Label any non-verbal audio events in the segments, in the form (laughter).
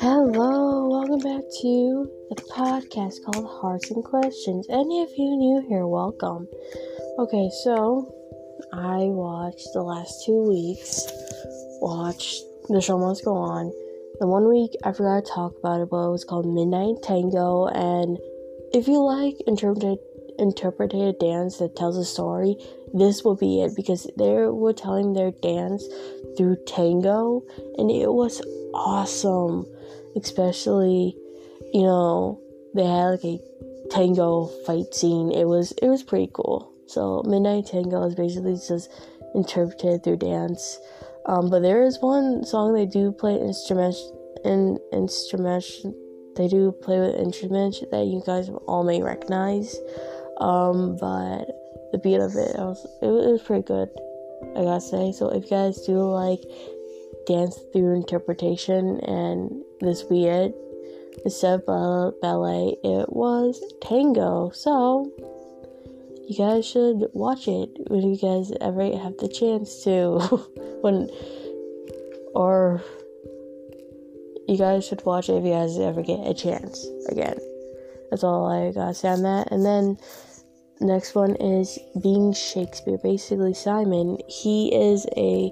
Hello, welcome back to the podcast called Hearts and Questions. Any of you're new here, welcome. Okay, so I watched the last two weeks, watched The Show Must Go On. The one week I forgot to talk about it, but it was called Midnight Tango. And if you like interpreted interpreted dance that tells a story, this will be it because they were telling their dance through tango, and it was awesome. Especially, you know, they had like a tango fight scene. It was it was pretty cool. So Midnight Tango is basically just interpreted through dance. Um, but there is one song they do play instrument in instrument. They do play with instruments that you guys all may recognize. Um, but the beat of it, it was it was pretty good. I gotta say. So if you guys do like dance through interpretation and this weird instead of ballet, it was tango. So you guys should watch it when you guys ever have the chance to. (laughs) when or you guys should watch it if you guys ever get a chance again. That's all I gotta say on that. And then next one is being Shakespeare. Basically, Simon, he is a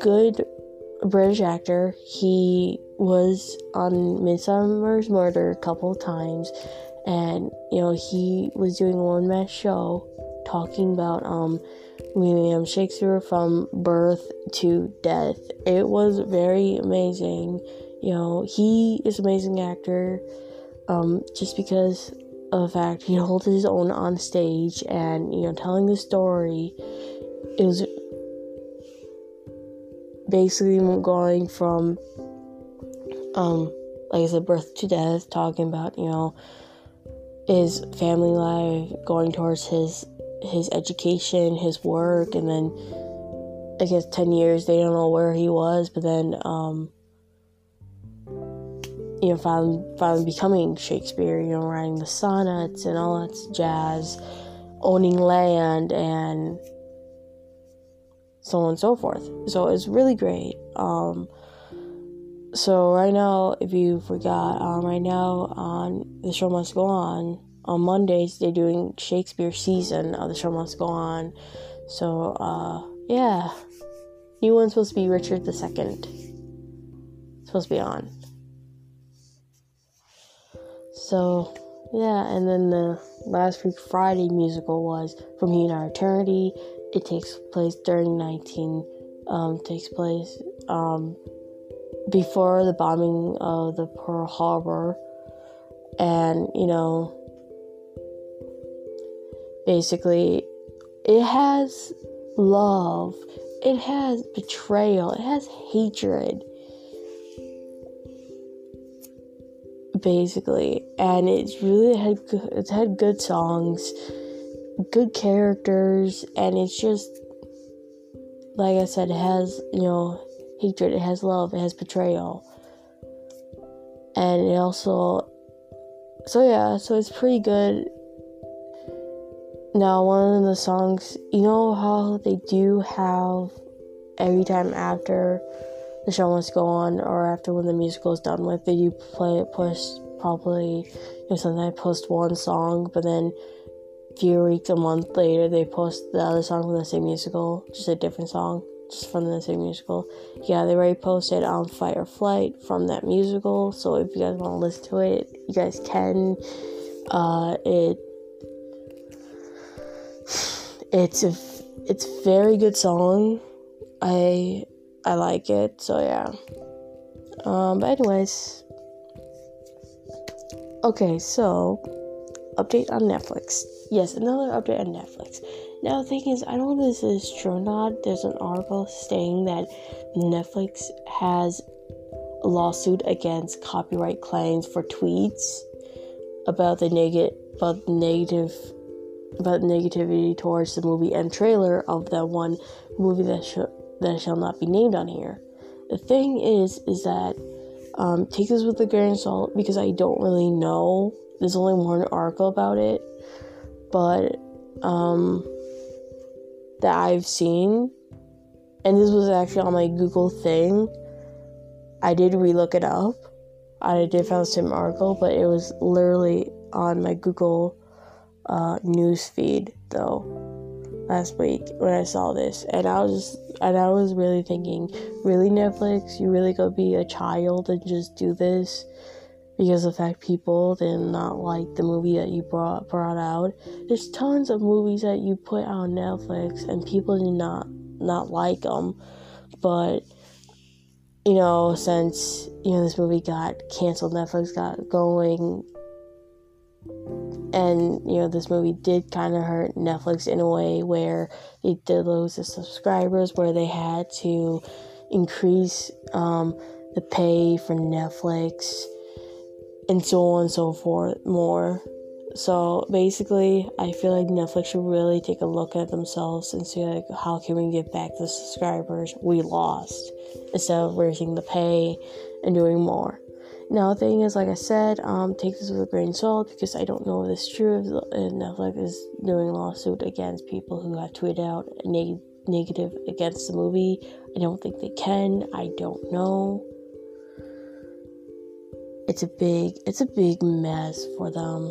good British actor. He was on Midsummer's Murder a couple times and you know he was doing one man show talking about um William Shakespeare from birth to death. It was very amazing. You know, he is amazing actor um, just because of the fact he holds his own on stage and, you know, telling the story. It was basically going from, um, like I said, birth to death, talking about, you know, his family life, going towards his his education, his work, and then I guess ten years they don't know where he was, but then um, you know finally, finally becoming Shakespeare, you know writing the sonnets and all that jazz, owning land and so on and so forth. So it's really great. Um, so right now, if you forgot, um, right now on the show must go on. On Mondays, they're doing Shakespeare season of the show must go on. So uh, yeah, new one's supposed to be Richard the Second. Supposed to be on. So yeah, and then the last week Friday musical was From Here to Eternity. It takes place during 19. Um, takes place um, before the bombing of the Pearl Harbor. And, you know, basically, it has love, it has betrayal, it has hatred. Basically, and it's really had it's had good songs, good characters, and it's just like I said, it has you know hatred, it has love, it has betrayal. And it also so yeah, so it's pretty good. Now one of the songs you know how they do have every time after the show must go on or after when the musical is done with, they do play it push probably you know sometimes I post one song but then a few weeks, a month later they post the other song from the same musical, just a different song just from the same musical. Yeah, they already posted on Fight or Flight from that musical. So if you guys want to listen to it, you guys can. Uh, it it's a it's a very good song. I I like it. So yeah. Um, but anyways. Okay, so update on Netflix. Yes, another update on Netflix. Now, the thing is, I don't know if this is true or not. There's an article saying that Netflix has a lawsuit against copyright claims for tweets about the negative, about the negative, about negativity towards the movie and trailer of that one movie that that shall not be named on here. The thing is, is that um, take this with a grain of salt because I don't really know. There's only one article about it, but um that I've seen and this was actually on my Google thing. I did relook it up. I did find the same article, but it was literally on my Google uh, news feed though last week when I saw this, and I was just and I was really thinking, really Netflix, you really gonna be a child and just do this because the fact people did not like the movie that you brought brought out. There's tons of movies that you put on Netflix and people did not not like them, but you know since you know this movie got canceled, Netflix got going and you know this movie did kind of hurt netflix in a way where they did lose the subscribers where they had to increase um, the pay for netflix and so on and so forth more. So basically i feel like netflix should really take a look at themselves and see like how can we get back the subscribers we lost instead of raising the pay and doing more now, the thing is, like I said, um, take this with a grain of salt because I don't know if is true. If Netflix is doing lawsuit against people who have tweeted out neg- negative against the movie. I don't think they can. I don't know. It's a big, it's a big mess for them.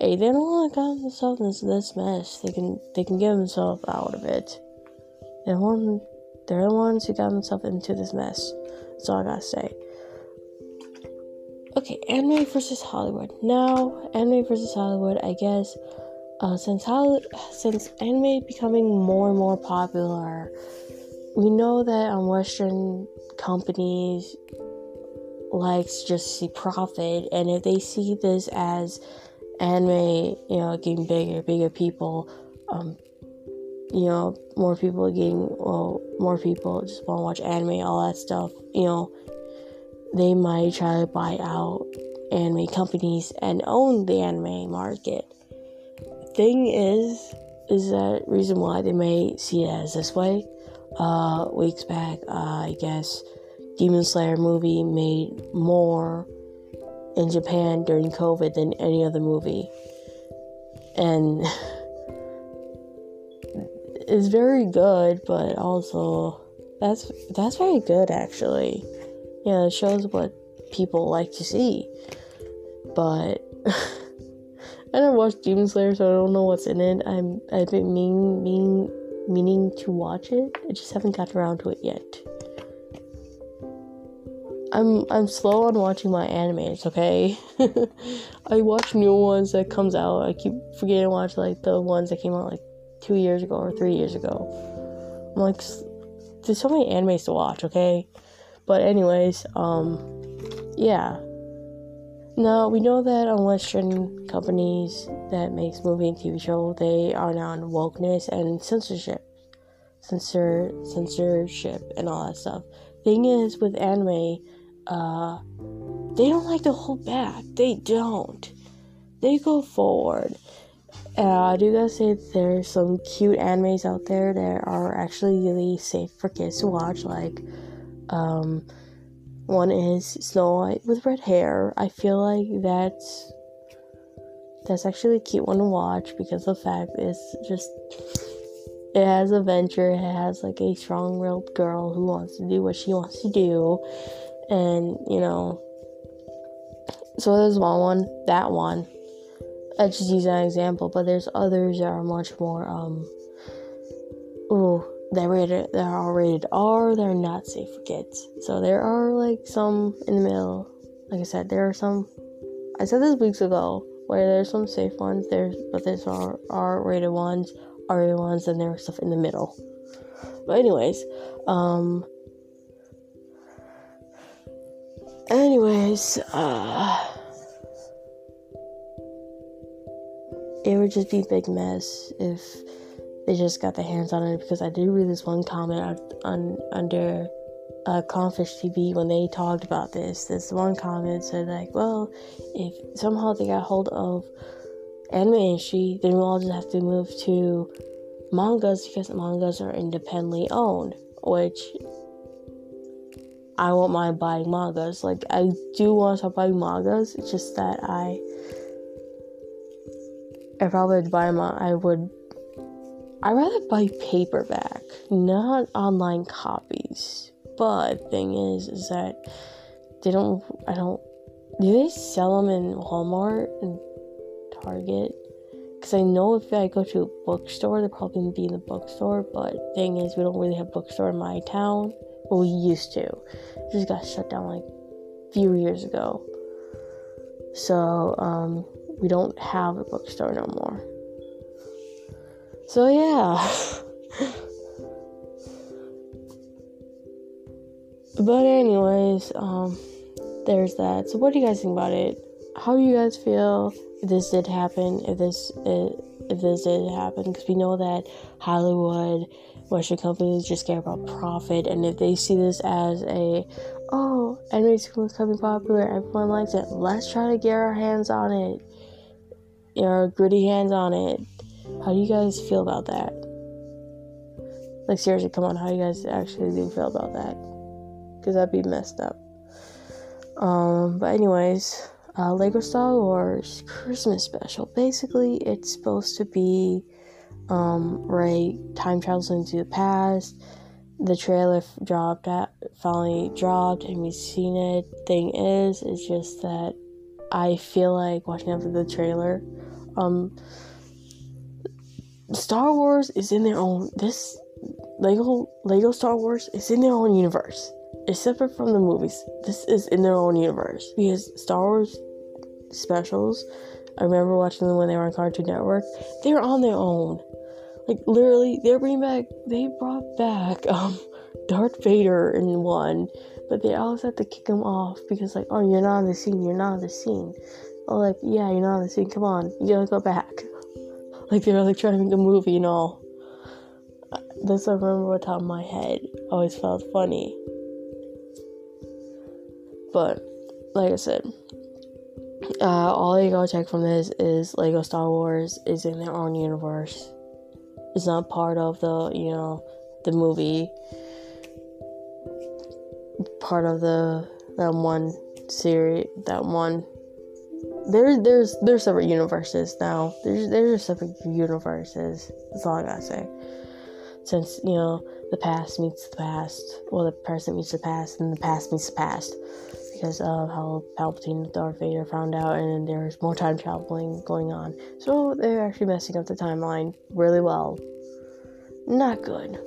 Hey, they don't want to get themselves into this mess. They can, they can get themselves out of it. They're one, they're the ones who got themselves into this mess. That's all I gotta say. Okay, anime versus Hollywood. Now, anime versus Hollywood, I guess, uh, since Hollywood, since anime becoming more and more popular, we know that um, Western companies likes just see profit, and if they see this as anime, you know, getting bigger, bigger people, um, you know, more people getting, well, more people just want to watch anime, all that stuff, you know, they might try to buy out anime companies and own the anime market. Thing is, is that reason why they may see it as this way. Uh, weeks back, uh, I guess Demon Slayer movie made more in Japan during COVID than any other movie, and (laughs) it's very good. But also, that's that's very good actually yeah, it shows what people like to see. But (laughs) I never watched Demon Slayer, so I don't know what's in it. I'm I've been mean, mean, meaning to watch it. I just haven't got around to it yet. I'm I'm slow on watching my animes, okay? (laughs) I watch new ones that comes out. I keep forgetting to watch like the ones that came out like two years ago or three years ago. I'm like, there's so many animes to watch, okay? But anyways, um, yeah. Now we know that on Western companies that makes movie and TV show, they are now on wokeness and censorship, censor censorship and all that stuff. Thing is, with anime, uh, they don't like to hold back. They don't. They go forward. Uh, I do gotta say there's some cute animes out there that are actually really safe for kids to watch, like um, one is Snow White with red hair. I feel like that's that's actually a cute one to watch because the fact is just it has adventure. It has like a strong-willed girl who wants to do what she wants to do, and you know. So there's one one that one. I just use an example, but there's others that are much more um. Ooh, they're rated they're all rated R, they're not safe for kids. So there are like some in the middle. Like I said, there are some I said this weeks ago where there's some safe ones, there's but there's R R rated ones, R rated ones, and there's stuff in the middle. But anyways, um anyways, uh it would just be a big mess if they just got their hands on it because I did read this one comment on under uh, Clownfish TV when they talked about this. This one comment said like, "Well, if somehow they got hold of anime industry, then we'll all just have to move to mangas because mangas are independently owned." Which I won't mind buying mangas. Like I do want to start buying mangas. It's just that I, if I would buy them, I would I'd rather buy paperback not online copies. But thing is, is that they don't. I don't. Do they sell them in Walmart and Target? Because I know if I go to a bookstore, they're probably gonna be in the bookstore. But thing is, we don't really have bookstore in my town. But we used to. It just got shut down like a few years ago. So um, we don't have a bookstore no more. So yeah. but anyways, um, there's that. So what do you guys think about it? How do you guys feel if this did happen? If this if this did happen? Because we know that Hollywood, Western companies just care about profit, and if they see this as a oh, anime school is becoming popular, everyone likes it. Let's try to get our hands on it, our gritty hands on it. How do you guys feel about that? Like seriously, come on, how do you guys actually do feel about that? Because that'd be messed up. Um, but anyways, uh, Lego Star Wars Christmas special. Basically, it's supposed to be, um, right, time travels into the past. The trailer dropped at finally dropped, and we've seen it. Thing is, it's just that I feel like watching after the trailer, um, Star Wars is in their own this Lego Lego Star Wars is in their own universe. It's separate from the movies. This is in their own universe because Star Wars specials. I remember watching them when they were on Cartoon Network. They were on their own. Like literally, they're bringing back. They brought back (laughs) um Darth Vader in one, but they always had to kick him off because like, oh, you're not on the scene. You're not on the scene. Oh, like yeah, you're not on the scene. Come on, you gotta go back. Like they were like trying to make a movie and all. This I remember what top of my head. Always felt funny. But like I said, uh, all you gotta take from this is Lego Star Wars is in their own universe. It's not part of the you know the movie. Part of the that one series, that one there, there's there's separate universes now. There's there's separate universes. That's all I gotta say. Since you know the past meets the past, well the present meets the past, and the past meets the past, because of how Palpatine and Darth Vader found out, and there's more time traveling going on. So they're actually messing up the timeline really well. Not good.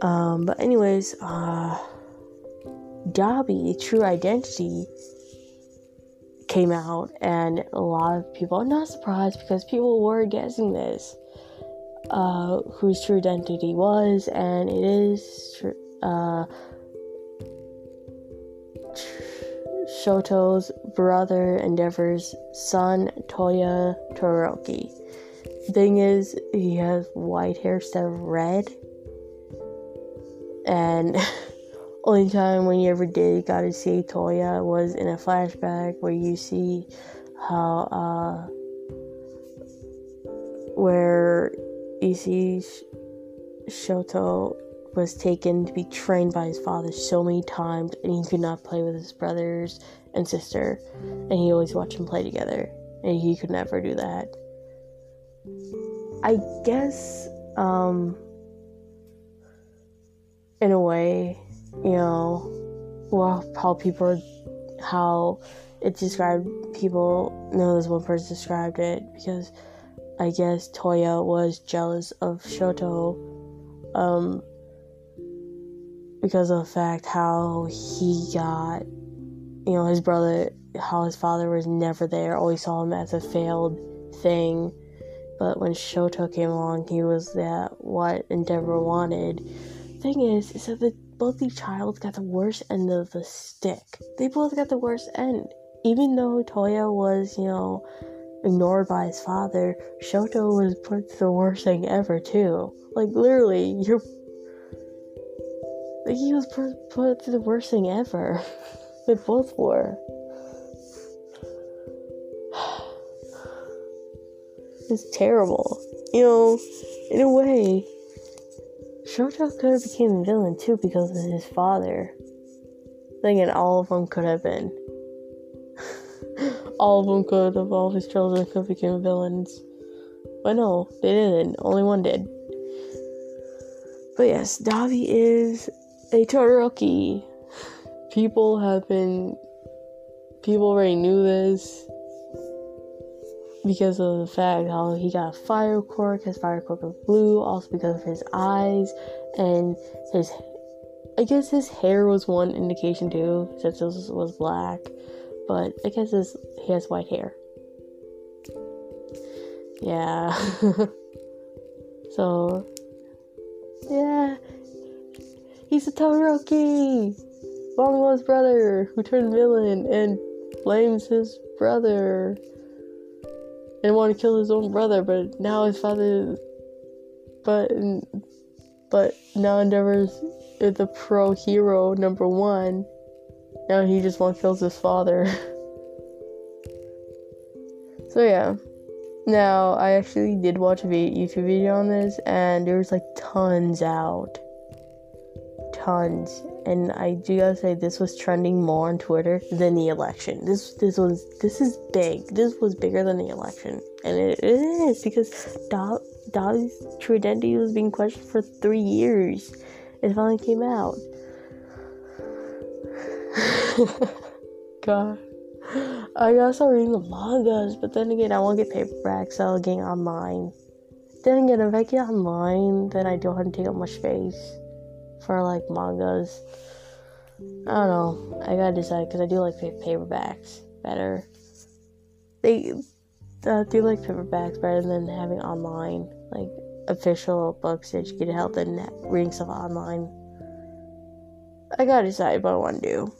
Um, but anyways, uh, Dabi True Identity came out, and a lot of people are not surprised because people were guessing this. Uh, whose true identity was, and it is tr- uh, Shoto's brother Endeavor's son, Toya Todoroki. Thing is, he has white hair instead of red, and (laughs) only time when you ever did got to see Toya was in a flashback where you see how uh where you see Shoto was taken to be trained by his father so many times and he could not play with his brothers and sister and he always watched them play together and he could never do that. I guess um in a way you know, well, how people, how it described people. No, this one person described it because I guess Toya was jealous of Shoto, um, because of the fact how he got, you know, his brother, how his father was never there, always saw him as a failed thing. But when Shoto came along, he was that what Endeavor wanted. Thing is, is that the both the child got the worst end of the stick. They both got the worst end. Even though Toya was, you know, ignored by his father, Shoto was put the worst thing ever too. Like literally, you're like he was put, to the worst thing ever. (laughs) they both were. (sighs) it's terrible. You know, in a way, Shoto could have became a villain too because of his father. Thinking all of them could have been. (laughs) all of them could have, all of his children could have become villains. But no, they didn't. Only one did. But yes, Dabi is a Todoroki. People have been. People already knew this because of the fact how he got fire quirk. His fire quirk was blue, also because of his eyes and his. I guess his hair was one indication too, since this was black. But I guess his, he has white hair. Yeah. (laughs) so, yeah. He's a Todoroki! Lost brother, who turned villain and blames his brother. And wanted to kill his own brother, but now his father. But. But now Endeavor's is the pro hero number one. Now he just wants to kill his father. (laughs) so yeah. Now, I actually did watch a YouTube video on this, and there was like tons out. And I do gotta say, this was trending more on Twitter than the election. This this was this is big. This was bigger than the election, and it, is because Do- Dolly's true identity was being questioned for three years. It finally came out. (laughs) God. I gotta start reading the mangas, but then again, I won't get paperbacks, so I'll get online. Then again, if I get online, then I don't have to take up much space for like mangas. I don't know. I gotta decide because I do like paperbacks better. They do like paperbacks better than having online, like official books that you get help than reading stuff online. I gotta decide what I want to do.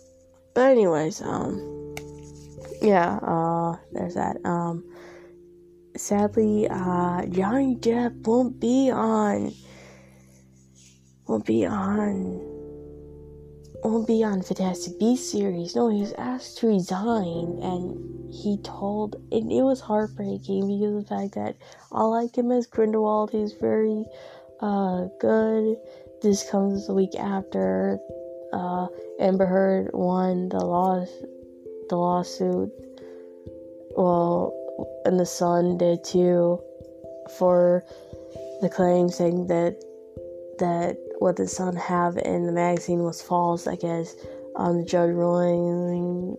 But anyways, um yeah, uh, there's that. Um, sadly, uh, Johnny Depp won't be on, won't be on, won't be on Fantastic Beasts series. No, he was asked to resign, and he told, and it was heartbreaking because of the fact that I like him as Grindelwald. He's very, uh, good. This comes a week after, uh, Amber Heard won the loss the lawsuit. Well, and the Sun did too, for the claim saying that that what the Sun have in the magazine was false. I guess um, the judge ruling,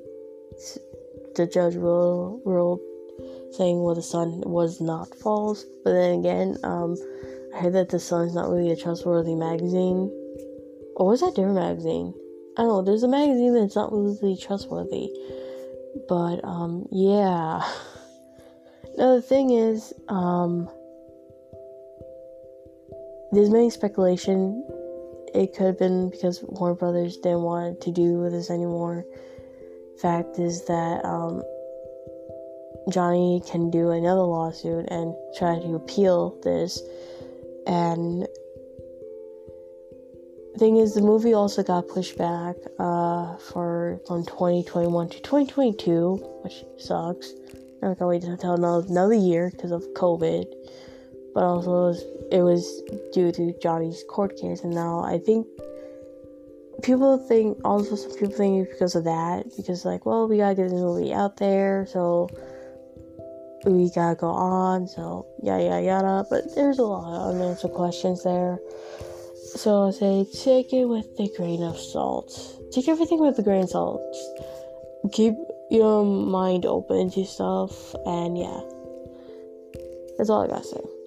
the judge ruled, saying what the Sun was not false. But then again, um, I heard that the Sun is not really a trustworthy magazine. Or was that different magazine? I don't know. There's a magazine that's not really trustworthy. But um, yeah. (laughs) Now the thing is, um, there's many speculation. It could have been because Warner Brothers didn't want to do this anymore. Fact is that um, Johnny can do another lawsuit and try to appeal this, and thing is, the movie also got pushed back uh, for from 2021 to 2022, which sucks. I can't wait until another, another year because of COVID. But also, it was, it was due to Johnny's court case, and now I think people think also some people think it's because of that because like well we gotta get the movie out there so we gotta go on so yada yada yada but there's a lot of unanswered questions there so I say take it with a grain of salt. Take everything with a grain of salt. keep your mind open to stuff, and yeah, that's all I gotta say.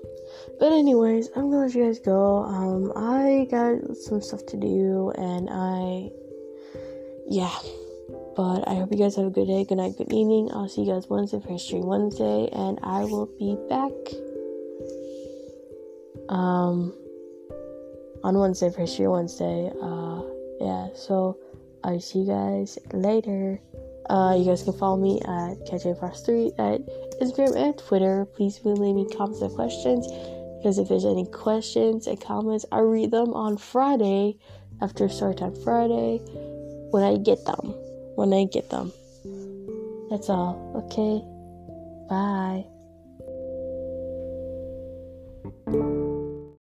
But anyways, I'm gonna let you guys go. Um, I got some stuff to do, and I, yeah. But I hope you guys have a good day, good night, good evening. I'll see you guys Wednesday for History Wednesday, and I will be back. Um on Wednesday for History Wednesday. Uh, yeah, so I see you guys later. Uh, you guys can follow me at CatchFrost3 at Instagram and Twitter. Please leave me comments and questions because if there's any questions and comments, I read them on Friday after Storytime Friday when I get them. When I get them. That's all. Okay. Bye.